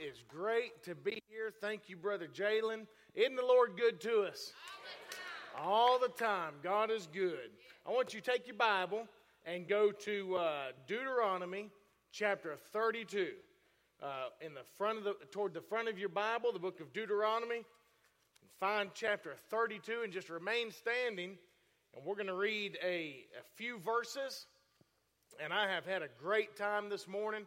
is great to be here. Thank you, Brother Jalen. Isn't the Lord good to us? All the time. God is good. I want you to take your Bible and go to uh, Deuteronomy chapter 32. Uh, in the front of the, toward the front of your Bible, the book of Deuteronomy, find chapter 32 and just remain standing. And we're going to read a, a few verses. And I have had a great time this morning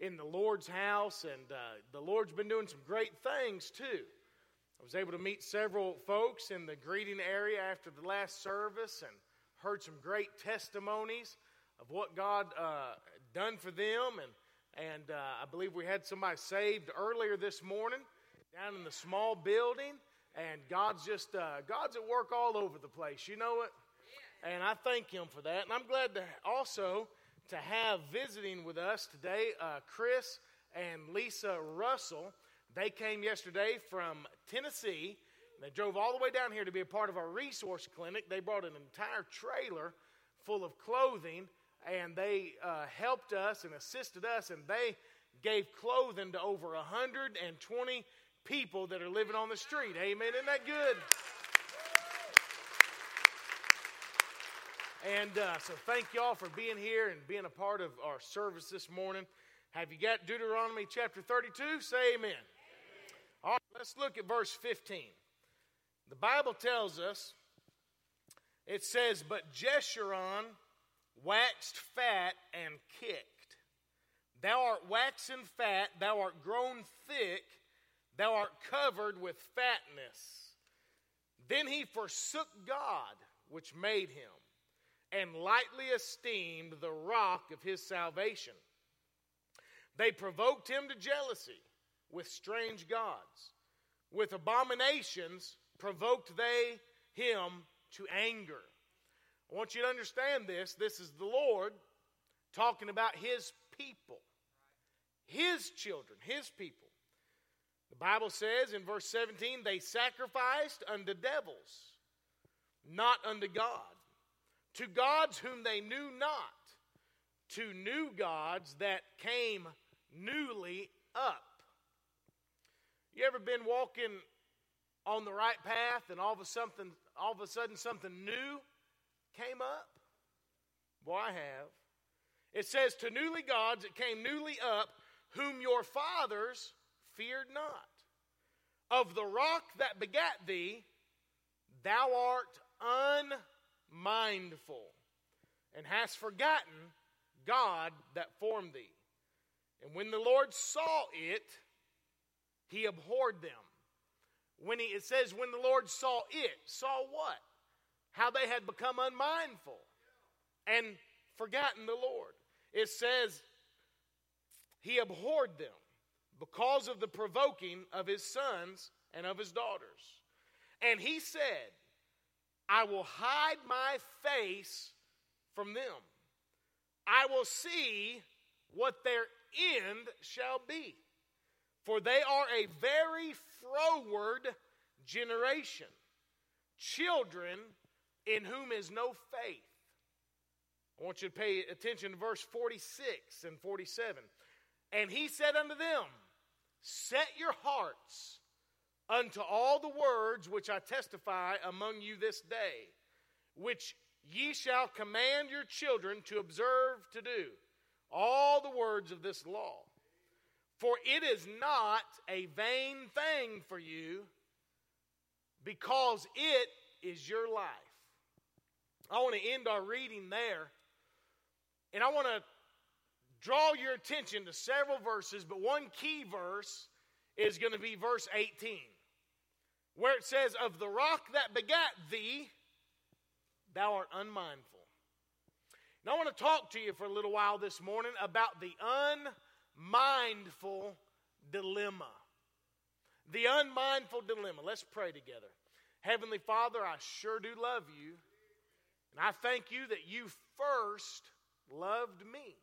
in the Lord's house, and uh, the Lord's been doing some great things too. I was able to meet several folks in the greeting area after the last service and heard some great testimonies of what God uh, done for them. And, and uh, I believe we had somebody saved earlier this morning down in the small building. And God's just, uh, God's at work all over the place. You know it? And I thank Him for that. And I'm glad to also to have visiting with us today uh, Chris and Lisa Russell. They came yesterday from Tennessee. They drove all the way down here to be a part of our resource clinic. They brought an entire trailer full of clothing and they uh, helped us and assisted us and they gave clothing to over 120 people that are living on the street. Amen. Isn't that good? And uh, so, thank y'all for being here and being a part of our service this morning. Have you got Deuteronomy chapter 32? Say amen. amen. All right, let's look at verse 15. The Bible tells us, it says, But Jeshurun waxed fat and kicked. Thou art waxen fat, thou art grown thick, thou art covered with fatness. Then he forsook God, which made him and lightly esteemed the rock of his salvation. They provoked him to jealousy with strange gods. With abominations provoked they him to anger. I want you to understand this. This is the Lord talking about his people, his children, his people. The Bible says in verse 17, they sacrificed unto devils, not unto God to gods whom they knew not, to new gods that came newly up. You ever been walking on the right path and all of a something all of a sudden something new came up? Boy, I have. It says to newly gods that came newly up, whom your fathers feared not. Of the rock that begat thee, thou art un mindful, and hast forgotten God that formed thee. And when the Lord saw it, he abhorred them. When he, it says, when the Lord saw it, saw what? How they had become unmindful and forgotten the Lord. It says, he abhorred them because of the provoking of his sons and of his daughters. And he said, I will hide my face from them. I will see what their end shall be. For they are a very froward generation, children in whom is no faith. I want you to pay attention to verse 46 and 47. And he said unto them, Set your hearts unto all the words which I testify among you this day, which ye shall command your children to observe to do, all the words of this law. For it is not a vain thing for you, because it is your life. I want to end our reading there, and I want to draw your attention to several verses, but one key verse is going to be verse 18 where it says, Of the rock that begat thee, thou art unmindful. Now, I want to talk to you for a little while this morning about the unmindful dilemma. The unmindful dilemma. Let's pray together. Heavenly Father, I sure do love you. And I thank you that you first loved me.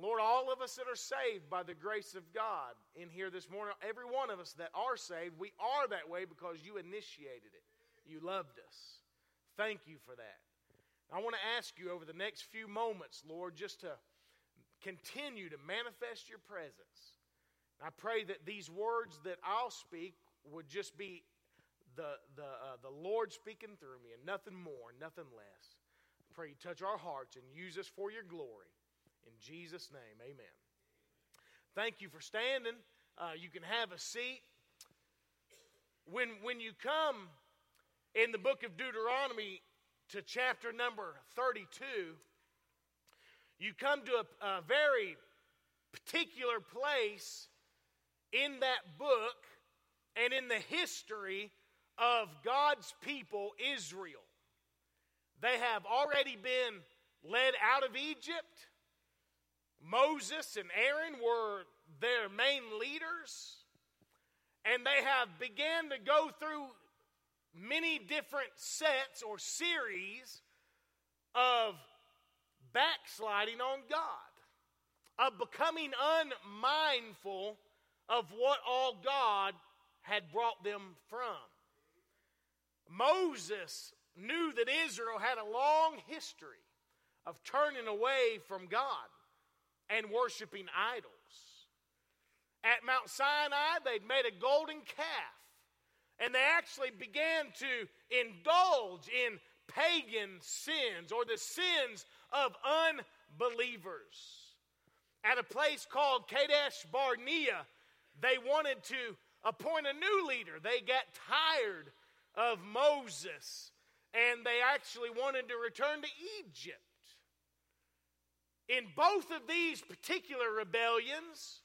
Lord, all of us that are saved by the grace of God in here this morning, every one of us that are saved, we are that way because you initiated it. You loved us. Thank you for that. I want to ask you over the next few moments, Lord, just to continue to manifest your presence I pray that these words that I'll speak would just be the, the, uh, the Lord speaking through me and nothing more, nothing less. I pray you touch our hearts and use us for your glory. In Jesus' name, amen. Thank you for standing. Uh, you can have a seat. When, when you come in the book of Deuteronomy to chapter number 32, you come to a, a very particular place in that book and in the history of God's people, Israel. They have already been led out of Egypt. Moses and Aaron were their main leaders. And they have began to go through many different sets or series of backsliding on God, of becoming unmindful of what all God had brought them from. Moses knew that Israel had a long history of turning away from God and worshiping idols. At Mount Sinai, they'd made a golden calf, and they actually began to indulge in pagan sins or the sins of unbelievers. At a place called Kadesh Barnea, they wanted to appoint a new leader. They got tired of Moses and they actually wanted to return to Egypt. In both of these particular rebellions,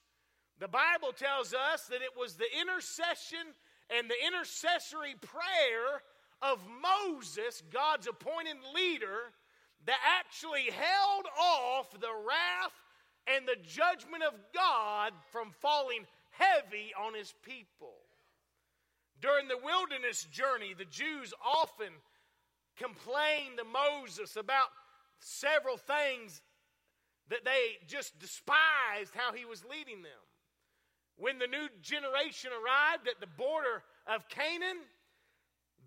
the Bible tells us that it was the intercession and the intercessory prayer of Moses, God's appointed leader, that actually held off the wrath and the judgment of God from falling heavy on his people. During the wilderness journey, the Jews often complained to Moses about several things that they just despised how he was leading them. When the new generation arrived at the border of Canaan,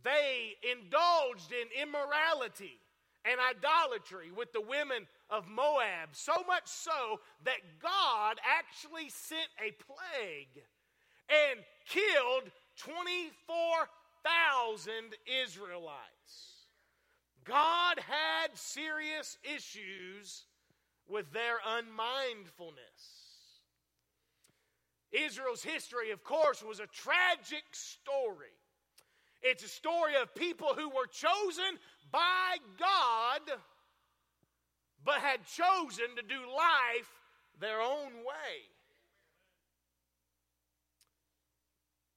they indulged in immorality and idolatry with the women of Moab, so much so that God actually sent a plague and killed 24,000 Israelites. God had serious issues with their unmindfulness. Israel's history, of course, was a tragic story. It's a story of people who were chosen by God, but had chosen to do life their own way.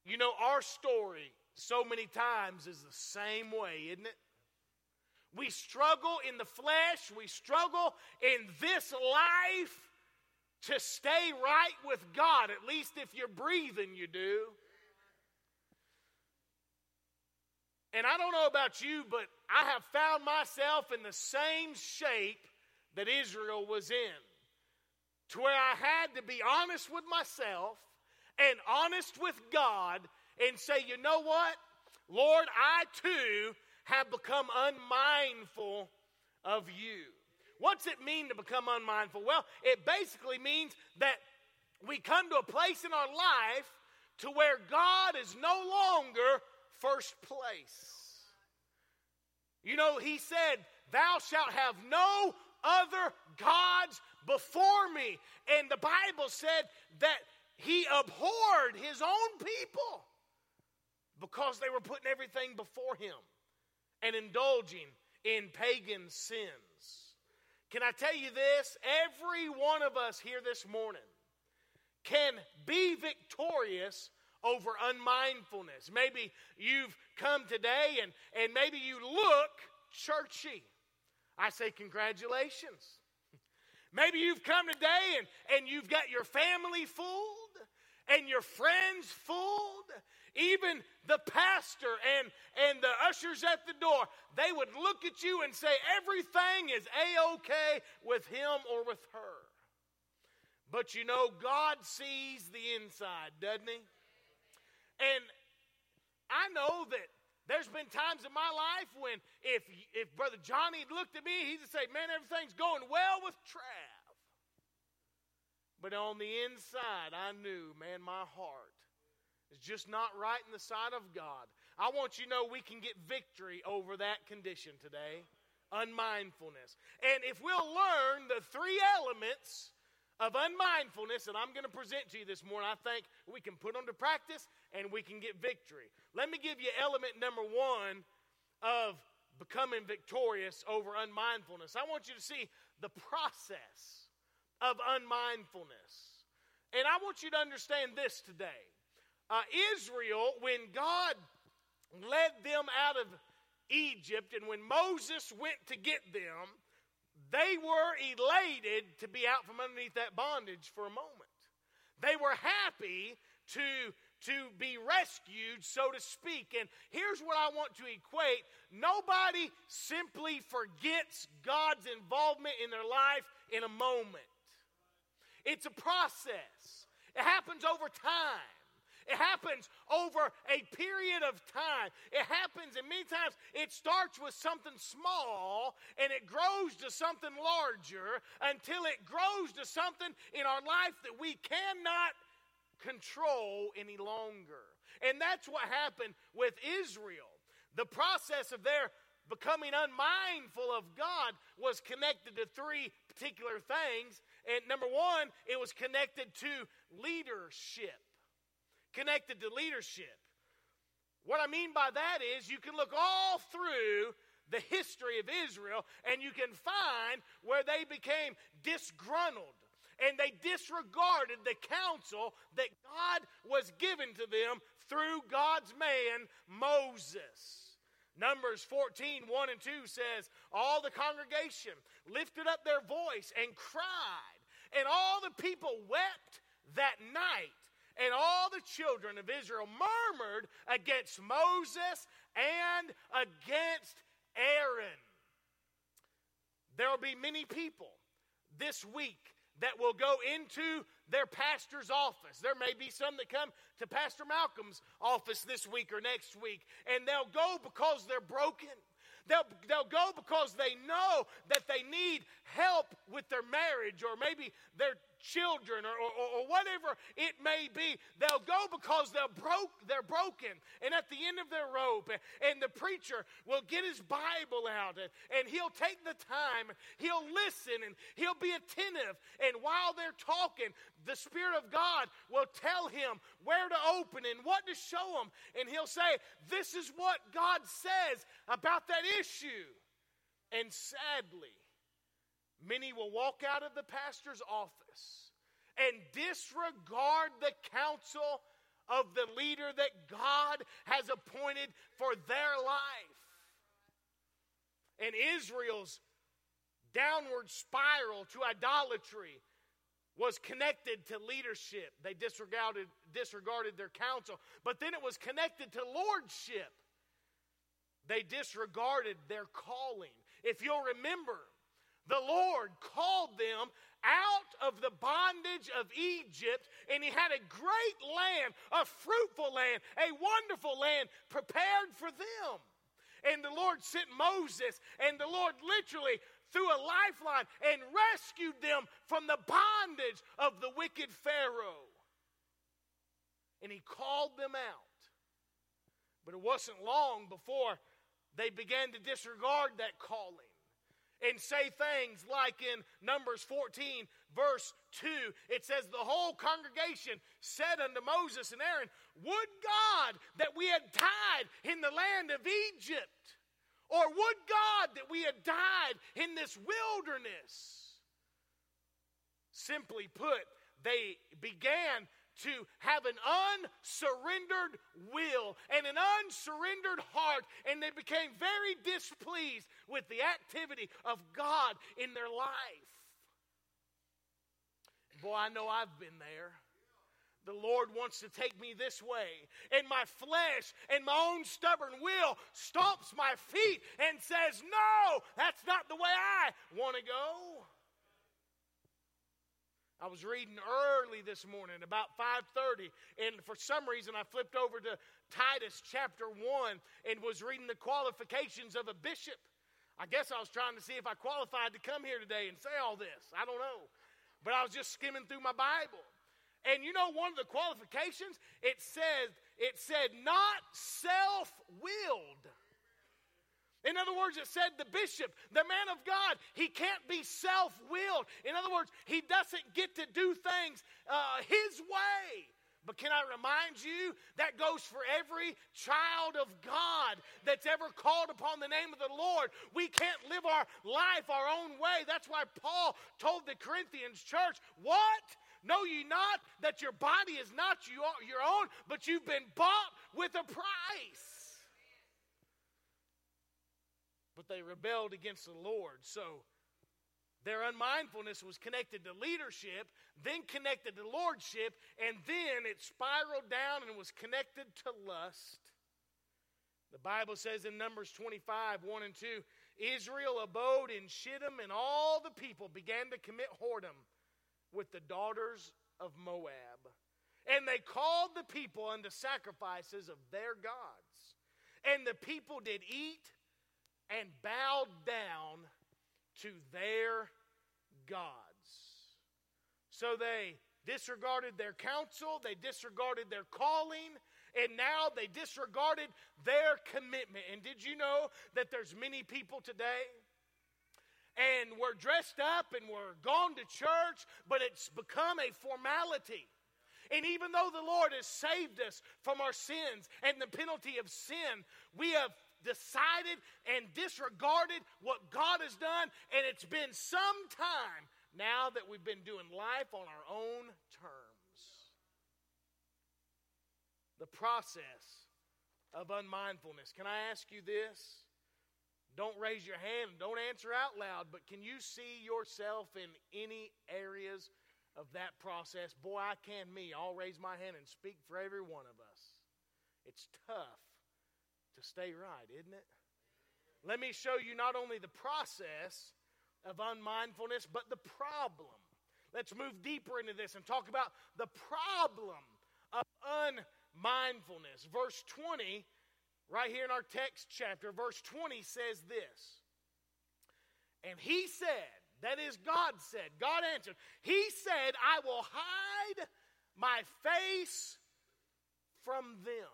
You know, our story so many times is the same way, isn't it? We struggle in the flesh, we struggle in this life to stay right with God. At least if you're breathing, you do. And I don't know about you, but I have found myself in the same shape that Israel was in, to where I had to be honest with myself and honest with God and say, you know what? Lord, I too have become unmindful of you. What's it mean to become unmindful? Well, it basically means that we come to a place in our life to where God is no longer first place. You know, he said, Thou shalt have no other gods before me. And the Bible said that he abhorred his own people because they were putting everything before him and indulging in pagan sins. Can I tell you this? Every one of us here this morning can be victorious over unmindfulness. Maybe you've come today and, and maybe you look churchy. I say, congratulations. Maybe you've come today and, and you've got your family fooled and your friends fooled. Even the pastor and, and the ushers at the door, they would look at you and say, everything is A OK with him or with her. But you know, God sees the inside, doesn't he? And I know that there's been times in my life when if, if Brother Johnny looked at me, he'd say, Man, everything's going well with Trav. But on the inside, I knew, man, my heart is just not right in the sight of God. I want you to know we can get victory over that condition today unmindfulness. And if we'll learn the three elements of unmindfulness that I'm going to present to you this morning, I think we can put them to practice and we can get victory. Let me give you element number one of becoming victorious over unmindfulness. I want you to see the process of unmindfulness. And I want you to understand this today. Uh, Israel, when God led them out of Egypt, and when Moses went to get them, they were elated to be out from underneath that bondage for a moment. They were happy to, to be rescued, so to speak. And here's what I want to equate nobody simply forgets God's involvement in their life in a moment, it's a process, it happens over time. It happens over a period of time. It happens, and many times it starts with something small and it grows to something larger until it grows to something in our life that we cannot control any longer. And that's what happened with Israel. The process of their becoming unmindful of God was connected to three particular things. And number one, it was connected to leadership connected to leadership. What I mean by that is you can look all through the history of Israel and you can find where they became disgruntled and they disregarded the counsel that God was given to them through God's man Moses. Numbers 14, 1 and 2 says, All the congregation lifted up their voice and cried, and all the people wept that night and all the children of Israel murmured against Moses and against Aaron. There will be many people this week that will go into their pastor's office. There may be some that come to Pastor Malcolm's office this week or next week, and they'll go because they're broken. They'll, they'll go because they know that they need help with their marriage, or maybe their children or, or, or, whatever it may be. They'll go because they're broke, they're broken. And at the end of their rope, and the preacher will get his Bible out and, and he'll take the time, he'll listen and he'll be attentive. And while they're talking, the Spirit of God will tell him where to open and what to show him. And he'll say, This is what God says about that issue. And sadly, Many will walk out of the pastor's office and disregard the counsel of the leader that God has appointed for their life. And Israel's downward spiral to idolatry was connected to leadership. They disregarded, disregarded their counsel. But then it was connected to lordship. They disregarded their calling. If you'll remember, the Lord called them out of the bondage of Egypt, and He had a great land, a fruitful land, a wonderful land prepared for them. And the Lord sent Moses, and the Lord literally threw a lifeline and rescued them from the bondage of the wicked Pharaoh. And He called them out. But it wasn't long before they began to disregard that calling and say things like in Numbers 14, verse 2, it says, The whole congregation said unto Moses and Aaron, Would God that we had died in the land of Egypt, or would God that we had died in this wilderness? Simply put, they began to have an unsurrendered will and an unsurrendered heart, and they became very displeased with the activity of God in their life. Boy, I know I've been there. The Lord wants to take me this way, and my flesh and my own stubborn will stomps my feet and says, No, that's not the way I want to go. I was reading early this morning about 5:30 and for some reason I flipped over to Titus chapter 1 and was reading the qualifications of a bishop. I guess I was trying to see if I qualified to come here today and say all this. I don't know. but I was just skimming through my Bible. And you know one of the qualifications? It says it said not self-willed. In other words, it said the bishop, the man of God, he can't be self willed. In other words, he doesn't get to do things uh, his way. But can I remind you that goes for every child of God that's ever called upon the name of the Lord. We can't live our life our own way. That's why Paul told the Corinthians church, What? Know ye not that your body is not your own, but you've been bought with a price? But they rebelled against the Lord. So their unmindfulness was connected to leadership, then connected to lordship, and then it spiraled down and was connected to lust. The Bible says in Numbers 25, 1 and 2, Israel abode in Shittim, and all the people began to commit whoredom with the daughters of Moab. And they called the people unto sacrifices of their gods. And the people did eat and bowed down to their gods. So they disregarded their counsel, they disregarded their calling, and now they disregarded their commitment. And did you know that there's many people today? And we're dressed up and we're gone to church, but it's become a formality. And even though the Lord has saved us from our sins and the penalty of sin, we have decided and disregarded what God has done, and it's been some time now that we've been doing life on our own terms. The process of unmindfulness. Can I ask you this? Don't raise your hand and don't answer out loud, but can you see yourself in any areas of that process? Boy, I can me. I'll raise my hand and speak for every one of us. It's tough to stay right, isn't it? Let me show you not only the process of unmindfulness, but the problem. Let's move deeper into this and talk about the problem of unmindfulness. Verse 20, right here in our text chapter, verse 20 says this. And he said, that is, God said, God answered, He said, I will hide my face from them.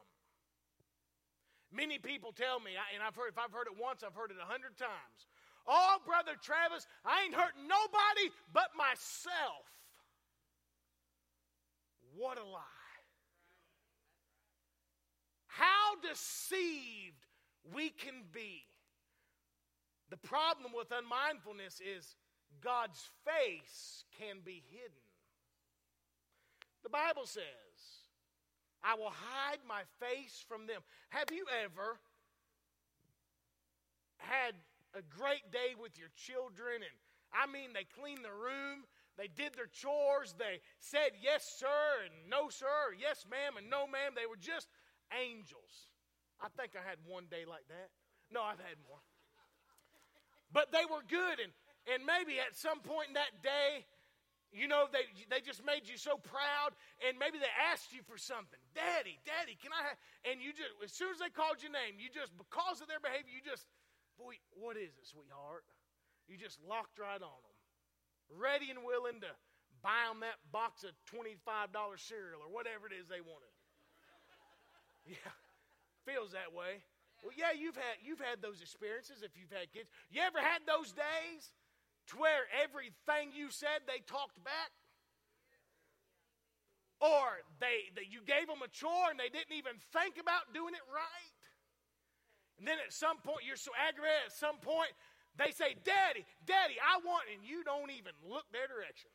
Many people tell me, and I've heard, if I've heard it once, I've heard it a hundred times. Oh, Brother Travis, I ain't hurting nobody but myself. What a lie. How deceived we can be. The problem with unmindfulness is God's face can be hidden. The Bible says, I will hide my face from them. Have you ever had a great day with your children? And I mean, they cleaned the room, they did their chores, they said yes, sir, and no, sir, yes, ma'am, and no, ma'am. They were just angels. I think I had one day like that. No, I've had more. But they were good, and, and maybe at some point in that day, you know, they, they just made you so proud, and maybe they asked you for something. Daddy, Daddy, can I have? And you just, as soon as they called your name, you just, because of their behavior, you just, boy, what is it, sweetheart? You just locked right on them, ready and willing to buy them that box of $25 cereal or whatever it is they wanted. Yeah, feels that way. Well, yeah, you've had, you've had those experiences if you've had kids. You ever had those days? To where everything you said they talked back? Or they, you gave them a chore and they didn't even think about doing it right? And then at some point, you're so aggravated, at some point, they say, Daddy, Daddy, I want, and you don't even look their direction.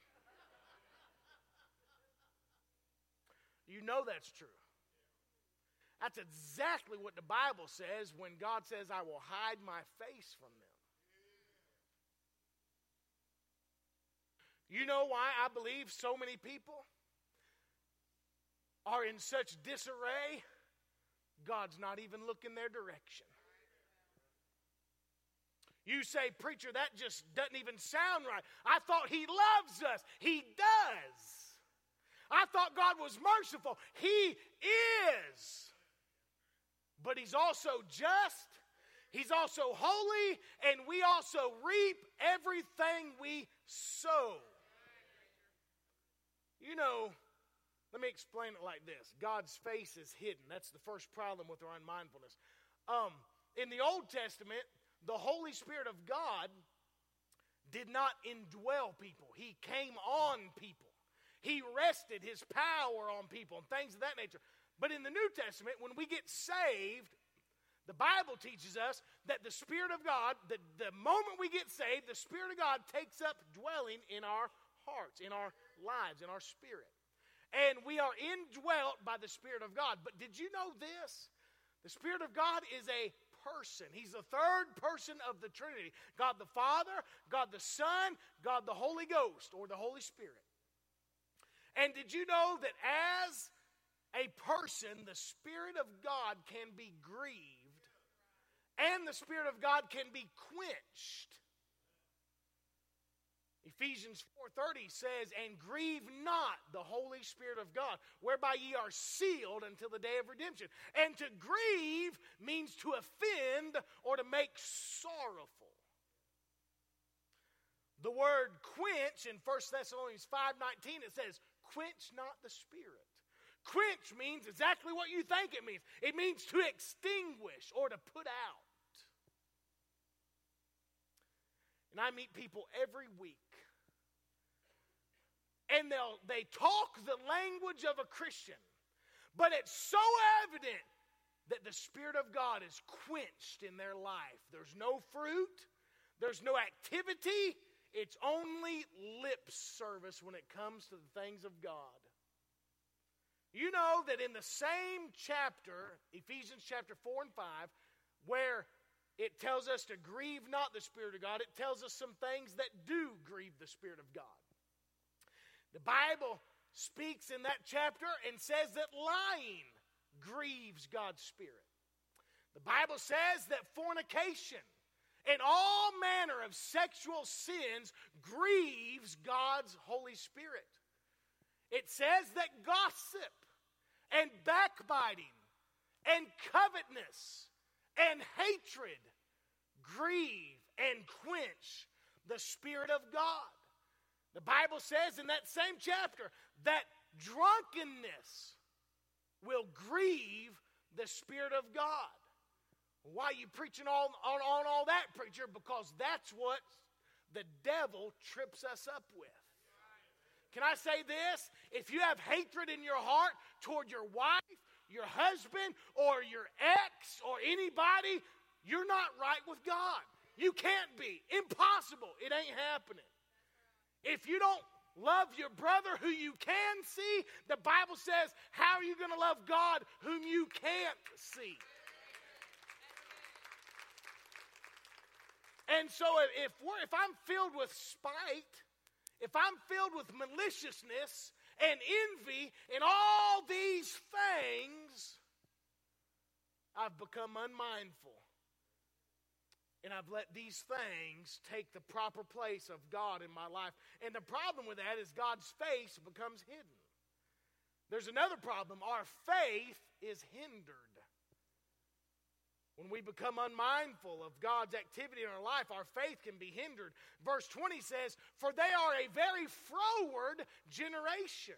You know that's true. That's exactly what the Bible says when God says, I will hide my face from them. You know why I believe so many people are in such disarray? God's not even looking their direction. You say, Preacher, that just doesn't even sound right. I thought He loves us. He does. I thought God was merciful. He is. But He's also just, He's also holy, and we also reap everything we sow. You know, let me explain it like this God's face is hidden. That's the first problem with our unmindfulness. Um, in the Old Testament, the Holy Spirit of God did not indwell people, He came on people. He rested His power on people and things of that nature. But in the New Testament, when we get saved, the Bible teaches us that the Spirit of God, the, the moment we get saved, the Spirit of God takes up dwelling in our hearts, in our lives, in our spirit. And we are indwelt by the Spirit of God. But did you know this? The Spirit of God is a person. He's the third person of the Trinity God the Father, God the Son, God the Holy Ghost, or the Holy Spirit. And did you know that as a person, the Spirit of God can be grieved and the Spirit of God can be quenched? Ephesians 4:30 says, "And grieve not the Holy Spirit of God, whereby ye are sealed until the day of redemption." And to grieve means to offend or to make sorrowful. The word quench in 1 Thessalonians 5:19 it says, "Quench not the spirit." Quench means exactly what you think it means. It means to extinguish or to put out. And I meet people every week and they'll they talk the language of a Christian, but it's so evident that the Spirit of God is quenched in their life. There's no fruit, there's no activity, it's only lip service when it comes to the things of God. You know that in the same chapter, Ephesians chapter 4 and 5, where it tells us to grieve not the Spirit of God, it tells us some things that do grieve the Spirit of God. The Bible speaks in that chapter and says that lying grieves God's Spirit. The Bible says that fornication and all manner of sexual sins grieves God's Holy Spirit. It says that gossip and backbiting and covetousness and hatred grieve and quench the Spirit of God. The Bible says in that same chapter that drunkenness will grieve the Spirit of God. Why are you preaching on, on, on all that, preacher? Because that's what the devil trips us up with. Can I say this? If you have hatred in your heart toward your wife, your husband, or your ex, or anybody, you're not right with God. You can't be. Impossible. It ain't happening. If you don't love your brother who you can see, the Bible says, how are you going to love God whom you can't see? And so if if I'm filled with spite, if I'm filled with maliciousness and envy and all these things, I've become unmindful and I've let these things take the proper place of God in my life. And the problem with that is God's face becomes hidden. There's another problem our faith is hindered. When we become unmindful of God's activity in our life, our faith can be hindered. Verse 20 says, For they are a very froward generation.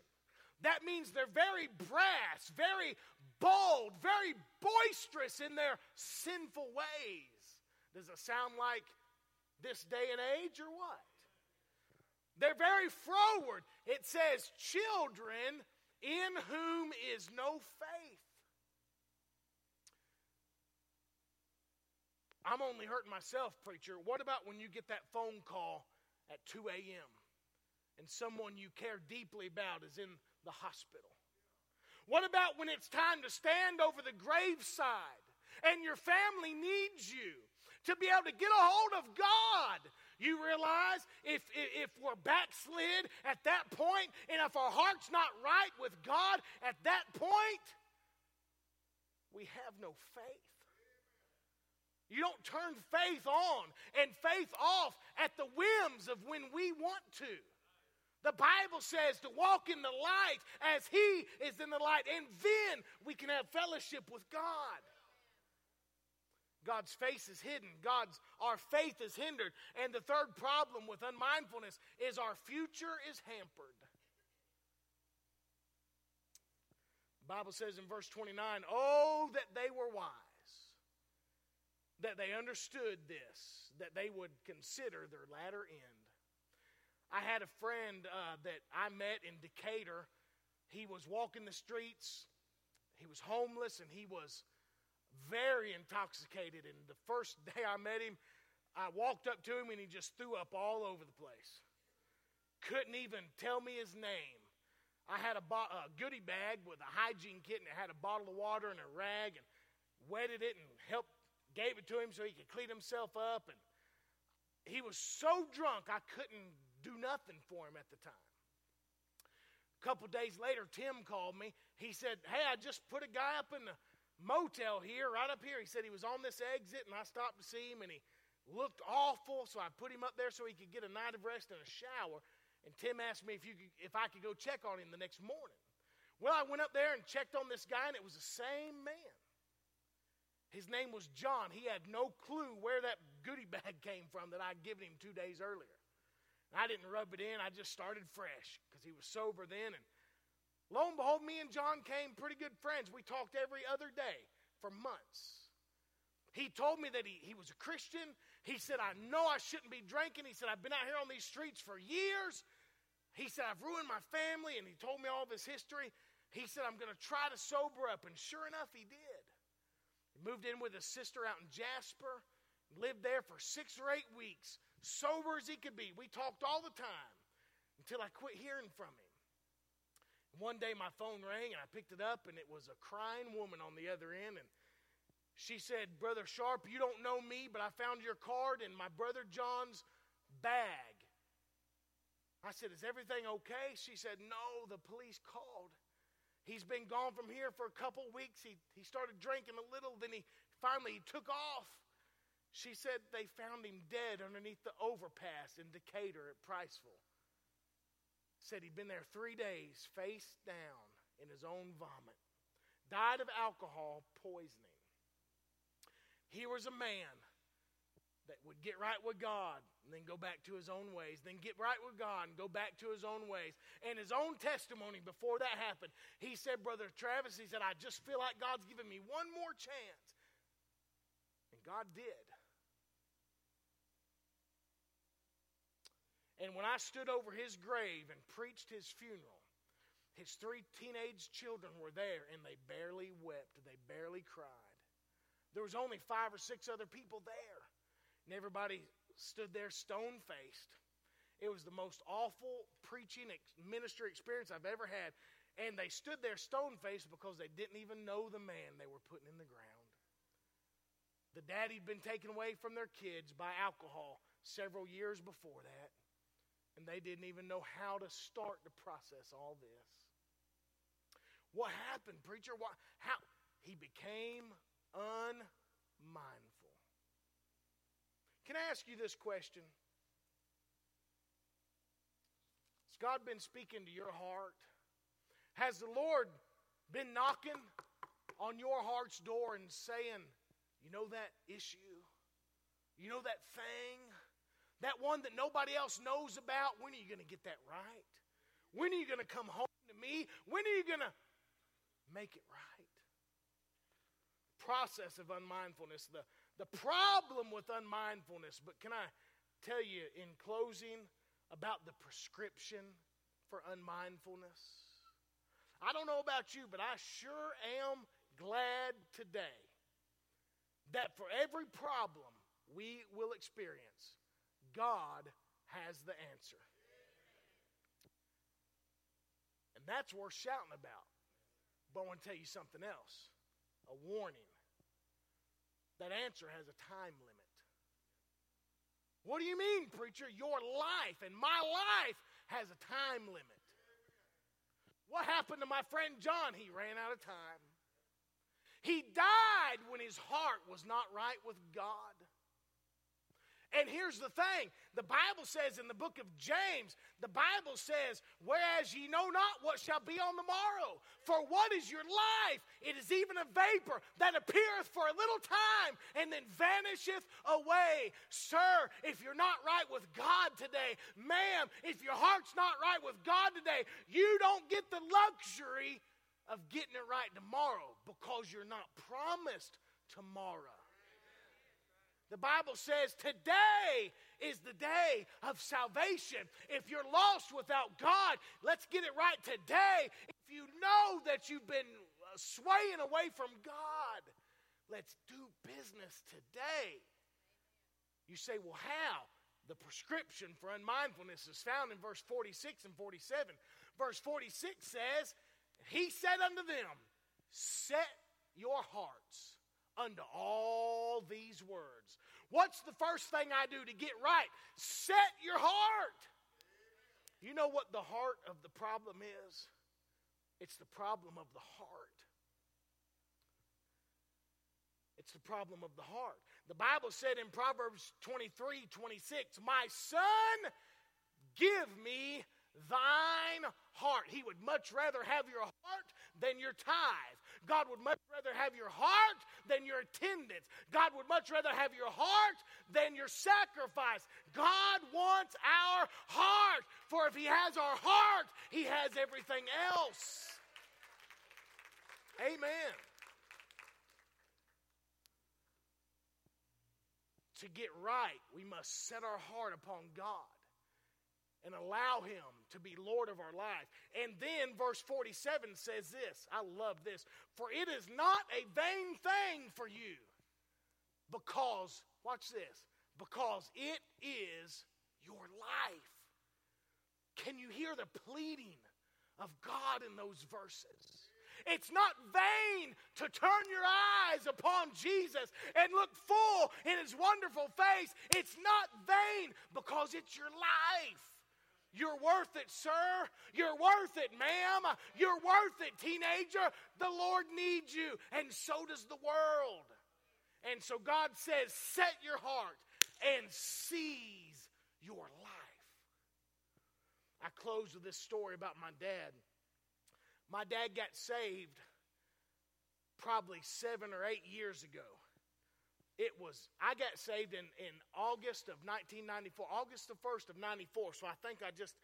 That means they're very brass, very bold, very boisterous in their sinful ways. Does it sound like this day and age or what? They're very froward. It says, children in whom is no faith. I'm only hurting myself, preacher. What about when you get that phone call at 2 a.m. and someone you care deeply about is in the hospital? What about when it's time to stand over the graveside and your family needs you to be able to get a hold of God. You realize if, if we're backslid at that point and if our heart's not right with God at that point, we have no faith. You don't turn faith on and faith off at the whims of when we want to. The Bible says to walk in the light as He is in the light, and then we can have fellowship with God. God's face is hidden. God's our faith is hindered. And the third problem with unmindfulness is our future is hampered. The Bible says in verse 29 Oh, that they were wise, that they understood this, that they would consider their latter end. I had a friend uh, that I met in Decatur. He was walking the streets, he was homeless, and he was very intoxicated. And the first day I met him, I walked up to him and he just threw up all over the place. Couldn't even tell me his name. I had a, bo- a goodie bag with a hygiene kit and it had a bottle of water and a rag and wetted it and helped gave it to him so he could clean himself up and he was so drunk I couldn't do nothing for him at the time. A couple days later, Tim called me. He said, Hey, I just put a guy up in the motel here, right up here. He said he was on this exit, and I stopped to see him, and he looked awful. So I put him up there so he could get a night of rest and a shower. And Tim asked me if, you could, if I could go check on him the next morning. Well, I went up there and checked on this guy, and it was the same man. His name was John. He had no clue where that goodie bag came from that I'd given him two days earlier. I didn't rub it in, I just started fresh because he was sober then. And lo and behold, me and John came pretty good friends. We talked every other day for months. He told me that he, he was a Christian. He said, I know I shouldn't be drinking. He said, I've been out here on these streets for years. He said, I've ruined my family. And he told me all of his history. He said, I'm going to try to sober up. And sure enough, he did. He moved in with his sister out in Jasper, lived there for six or eight weeks, sober as he could be. We talked all the time until I quit hearing from him. One day my phone rang and I picked it up, and it was a crying woman on the other end. And she said, Brother Sharp, you don't know me, but I found your card in my brother John's bag. I said, Is everything okay? She said, No, the police called. He's been gone from here for a couple weeks. He, he started drinking a little, then he finally he took off. She said they found him dead underneath the overpass in Decatur at Priceville. Said he'd been there three days, face down in his own vomit. Died of alcohol poisoning. Here was a man that would get right with God and then go back to his own ways, then get right with God and go back to his own ways. And his own testimony before that happened, he said, Brother Travis, he said, I just feel like God's given me one more chance. And God did. And when I stood over his grave and preached his funeral, his three teenage children were there and they barely wept, they barely cried. There was only five or six other people there. And everybody stood there stone faced. It was the most awful preaching ministry experience I've ever had. And they stood there stone faced because they didn't even know the man they were putting in the ground. The daddy had been taken away from their kids by alcohol several years before that. And they didn't even know how to start to process all this. What happened, preacher? What, how? He became unmindful. Can I ask you this question? Has God been speaking to your heart? Has the Lord been knocking on your heart's door and saying, you know that issue? You know that thing? That one that nobody else knows about? When are you going to get that right? When are you going to come home to me? When are you going to make it right? process of unmindfulness, the, the problem with unmindfulness. But can I tell you in closing about the prescription for unmindfulness? I don't know about you, but I sure am glad today that for every problem we will experience, God has the answer. And that's worth shouting about. But I want to tell you something else a warning. That answer has a time limit. What do you mean, preacher? Your life and my life has a time limit. What happened to my friend John? He ran out of time. He died when his heart was not right with God. And here's the thing the Bible says in the book of James, the Bible says, Whereas ye know not what shall be on the morrow. For what is your life? It is even a vapor that appeareth for a little time and then vanisheth away. Sir, if you're not right with God today, ma'am, if your heart's not right with God today, you don't get the luxury of getting it right tomorrow because you're not promised tomorrow. The Bible says today is the day of salvation. If you're lost without God, let's get it right today. If you know that you've been uh, swaying away from God, let's do business today. You say, well, how? The prescription for unmindfulness is found in verse 46 and 47. Verse 46 says, He said unto them, Set your hearts unto all these words. What's the first thing I do to get right? Set your heart. You know what the heart of the problem is? It's the problem of the heart. It's the problem of the heart. The Bible said in Proverbs 23 26, My son, give me thine heart. He would much rather have your heart than your tithe. God would much rather have your heart than your attendance. God would much rather have your heart than your sacrifice. God wants our heart. For if He has our heart, He has everything else. Amen. To get right, we must set our heart upon God and allow Him to be Lord of our life. And then verse 47 says this I love this. For it is not a vain thing for you, because, watch this, because it is your life. Can you hear the pleading of God in those verses? It's not vain to turn your eyes upon Jesus and look full in his wonderful face. It's not vain because it's your life. You're worth it, sir. You're worth it, ma'am. You're worth it, teenager. The Lord needs you, and so does the world. And so God says, set your heart and seize your life. I close with this story about my dad. My dad got saved probably seven or eight years ago. It was, I got saved in, in August of 1994, August the 1st of 94. So I think I just,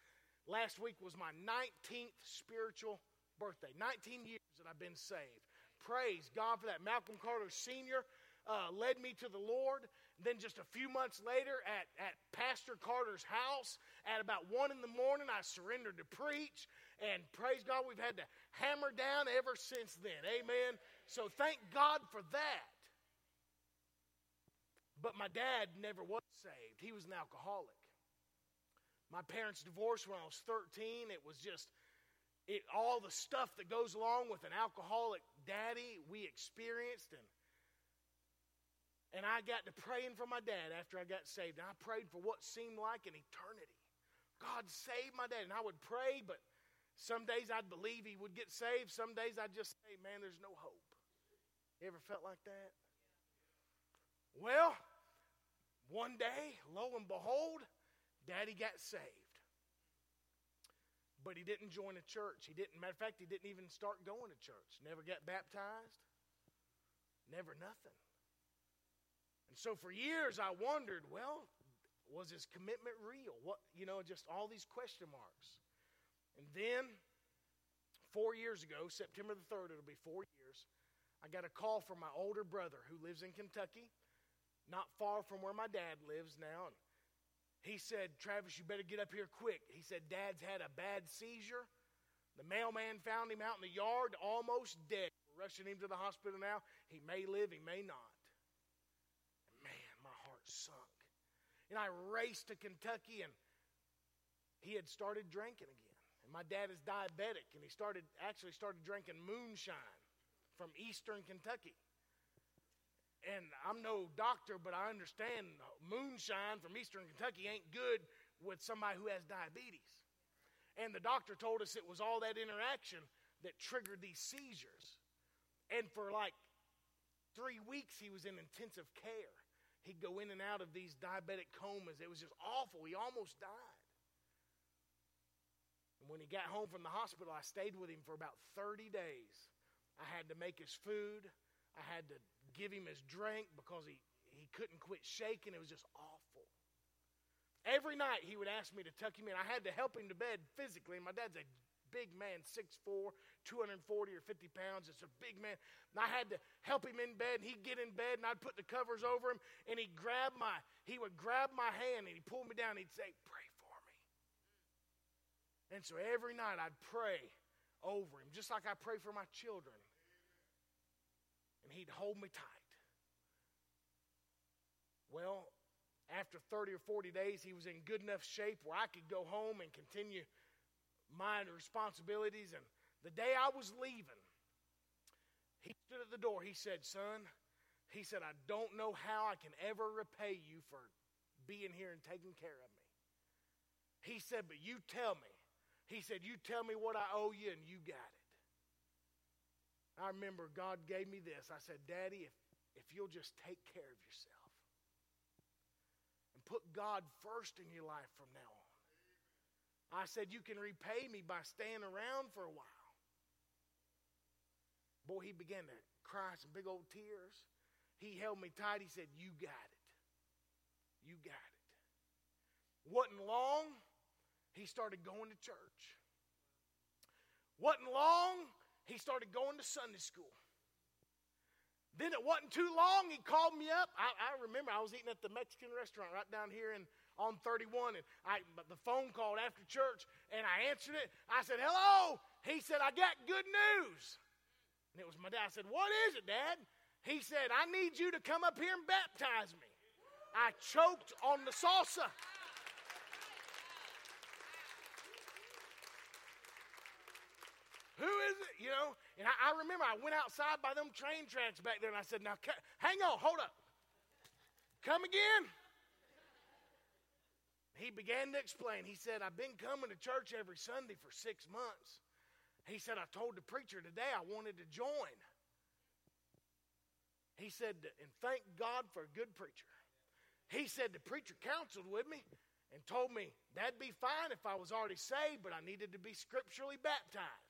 last week was my 19th spiritual birthday. 19 years that I've been saved. Praise God for that. Malcolm Carter Sr. Uh, led me to the Lord. Then just a few months later at, at Pastor Carter's house, at about 1 in the morning, I surrendered to preach. And praise God, we've had to hammer down ever since then. Amen. So thank God for that. But my dad never was saved. He was an alcoholic. My parents divorced when I was 13. It was just it, all the stuff that goes along with an alcoholic daddy we experienced and and I got to praying for my dad after I got saved. And I prayed for what seemed like an eternity. God saved my dad. And I would pray, but some days I'd believe he would get saved. Some days I'd just say, man, there's no hope. You ever felt like that? Well, one day, lo and behold, daddy got saved. But he didn't join a church. He didn't, matter of fact, he didn't even start going to church. Never got baptized. Never nothing. And so for years I wondered, well, was his commitment real? What, you know, just all these question marks. And then four years ago, September the 3rd, it'll be four years, I got a call from my older brother who lives in Kentucky not far from where my dad lives now. And he said, Travis, you better get up here quick. He said, Dad's had a bad seizure. The mailman found him out in the yard, almost dead. We're rushing him to the hospital now. He may live, he may not. man, my heart sunk. And I raced to Kentucky, and he had started drinking again. And my dad is diabetic, and he started actually started drinking moonshine from eastern Kentucky and I'm no doctor, but I understand moonshine from eastern Kentucky ain't good with somebody who has diabetes. And the doctor told us it was all that interaction that triggered these seizures. And for like three weeks, he was in intensive care. He'd go in and out of these diabetic comas. It was just awful. He almost died. And when he got home from the hospital, I stayed with him for about 30 days. I had to make his food. I had to give him his drink because he, he couldn't quit shaking. It was just awful. Every night he would ask me to tuck him in. I had to help him to bed physically, my dad's a big man, 6'4, 240 or 50 pounds. It's a big man. And I had to help him in bed, and he'd get in bed, and I'd put the covers over him, and he'd grab my, he would grab my hand, and he'd pull me down, and he'd say, Pray for me. And so every night I'd pray over him, just like I pray for my children. And he'd hold me tight. Well, after 30 or 40 days, he was in good enough shape where I could go home and continue my responsibilities. And the day I was leaving, he stood at the door. He said, Son, he said, I don't know how I can ever repay you for being here and taking care of me. He said, But you tell me. He said, You tell me what I owe you, and you got it. I remember God gave me this. I said, Daddy, if, if you'll just take care of yourself and put God first in your life from now on. I said, You can repay me by staying around for a while. Boy, he began to cry some big old tears. He held me tight. He said, You got it. You got it. Wasn't long, he started going to church. Wasn't long, he started going to Sunday school. Then it wasn't too long, he called me up. I, I, remember I was eating at the Mexican restaurant right down here in, on 31, and I, the phone called after church, and I answered it. I said, Hello. He said, I got good news. And it was my dad. I said, What is it, Dad? He said, I need you to come up here and baptize me. I choked on the salsa. Who is it? You know? And I, I, remember I went outside by them train tracks back there and I said, Now, hang on, hold up. Come again? He began to explain. He said, I've been coming to church every Sunday for six months. He said, I told the preacher today I wanted to join. He said, and thank God for a good preacher. He said, the preacher counseled with me and told me that'd be fine if I was already saved, but I needed to be scripturally baptized.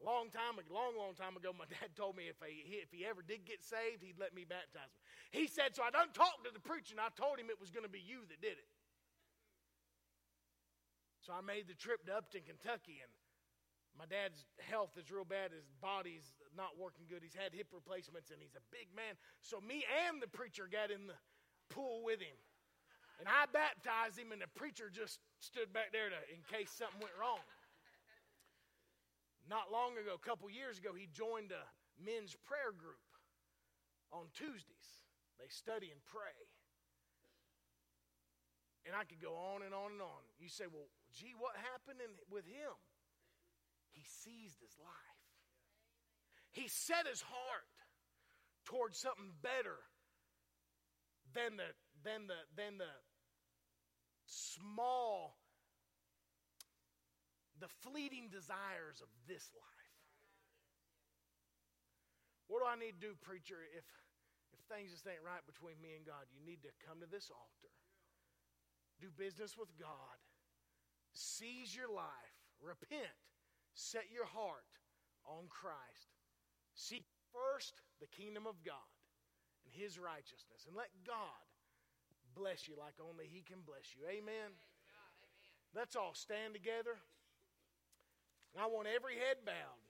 Long time, long, long time ago, my dad told me if he, if he ever did get saved, he'd let me baptize him. He said, so I done talked to the preacher, and I told him it was going to be you that did it. So I made the trip to Upton, Kentucky, and my dad's health is real bad. His body's not working good. He's had hip replacements, and he's a big man. So me and the preacher got in the pool with him. And I baptized him, and the preacher just stood back there to, in case something went wrong. Not long ago, a couple years ago, he joined a men's prayer group on Tuesdays. They study and pray. And I could go on and on and on. You say, well, gee, what happened in, with him? He seized his life. He set his heart towards something better than the, than the, than the small the fleeting desires of this life. What do I need to do, preacher, if, if things just ain't right between me and God? You need to come to this altar, do business with God, seize your life, repent, set your heart on Christ. Seek first the kingdom of God and his righteousness, and let God bless you like only he can bless you. Amen. Let's all stand together. I want every head bowed,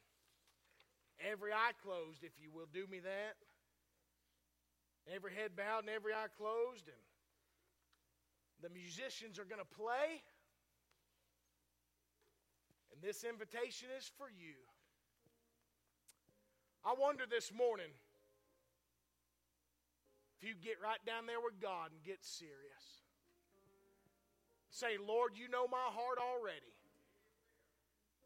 every eye closed, if you will do me that. Every head bowed and every eye closed, and the musicians are going to play. And this invitation is for you. I wonder this morning if you get right down there with God and get serious. Say, Lord, you know my heart already.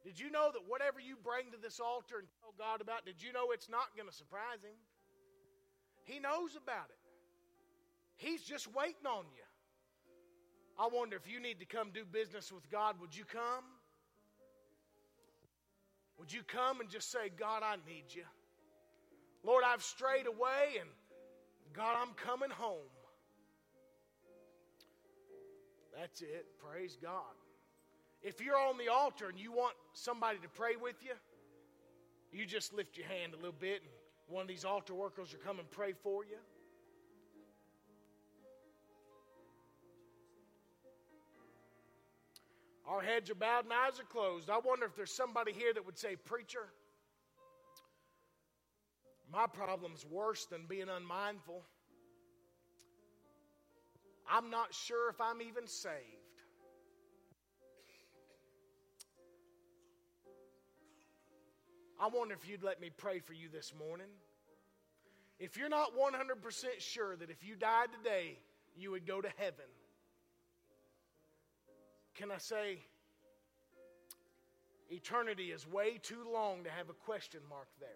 Did you know that whatever you bring to this altar and tell God about, did you know it's not going to surprise Him? He knows about it. He's just waiting on you. I wonder if you need to come do business with God, would you come? Would you come and just say, God, I need you? Lord, I've strayed away, and God, I'm coming home. That's it. Praise God. If you're on the altar and you want somebody to pray with you, you just lift your hand a little bit and one of these altar workers will come and pray for you. Our heads are bowed and eyes are closed. I wonder if there's somebody here that would say, Preacher, my problem's worse than being unmindful. I'm not sure if I'm even saved. I wonder if you'd let me pray for you this morning. If you're not 100% sure that if you died today, you would go to heaven, can I say, eternity is way too long to have a question mark there.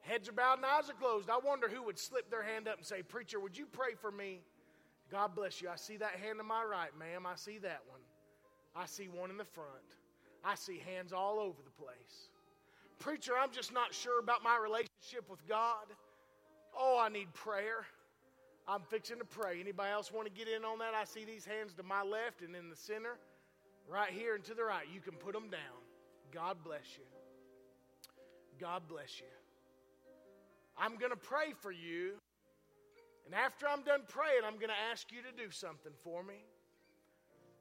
Heads are bowed and eyes are closed. I wonder who would slip their hand up and say, Preacher, would you pray for me? God bless you. I see that hand to my right, ma'am. I see that one. I see one in the front. I see hands all over the place. Preacher, I'm just not sure about my relationship with God. Oh, I need prayer. I'm fixing to pray. Anybody else want to get in on that? I see these hands to my left and in the center, right here and to the right. You can put them down. God bless you. God bless you. I'm going to pray for you. And after I'm done praying, I'm going to ask you to do something for me.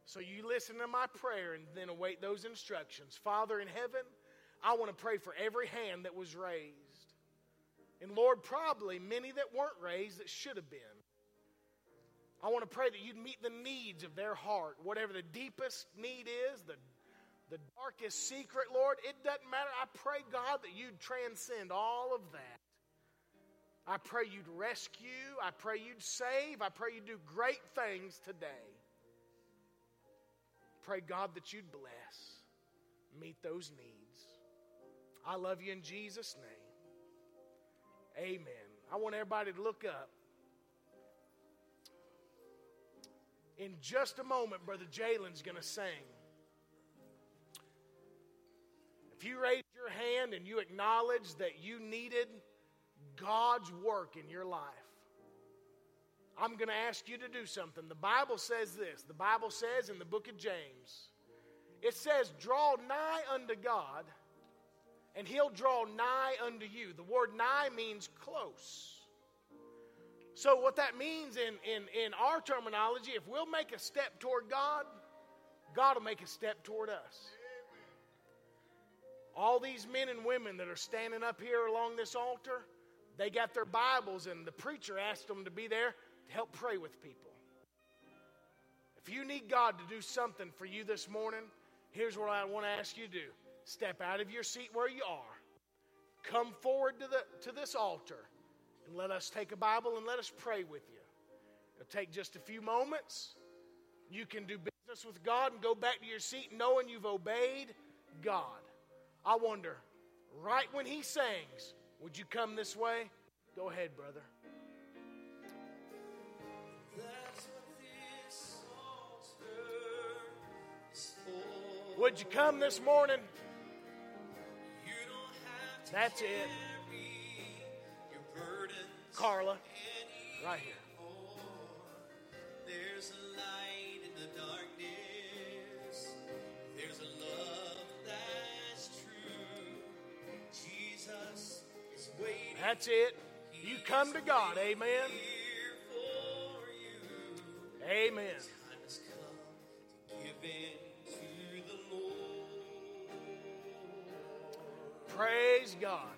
So you listen to my prayer and then await those instructions. Father in heaven, I want to pray for every hand that was raised. And Lord, probably many that weren't raised that should have been. I want to pray that you'd meet the needs of their heart, whatever the deepest need is, the, the darkest secret, Lord, it doesn't matter. I pray, God, that you'd transcend all of that. I pray you'd rescue. I pray you'd save. I pray you'd do great things today. Pray, God, that you'd bless, meet those needs. I love you in Jesus' name. Amen. I want everybody to look up. In just a moment, Brother Jalen's going to sing. If you raise your hand and you acknowledge that you needed God's work in your life, I'm going to ask you to do something. The Bible says this. The Bible says in the book of James, it says, Draw nigh unto God, and he'll draw nigh unto you. The word nigh means close. So, what that means in, in, in our terminology, if we'll make a step toward God, God will make a step toward us. All these men and women that are standing up here along this altar, they got their Bibles, and the preacher asked them to be there to help pray with people. If you need God to do something for you this morning, here's what I want to ask you to do step out of your seat where you are, come forward to, the, to this altar and let us take a Bible and let us pray with you. It'll take just a few moments. You can do business with God and go back to your seat knowing you've obeyed God. I wonder, right when He sings, would you come this way? Go ahead, brother. Would you come this morning? That's it. Carla, right here. There's a light in the darkness. There's a love that's true. Jesus is waiting. That's it. You come to God. Amen. Amen. Praise God.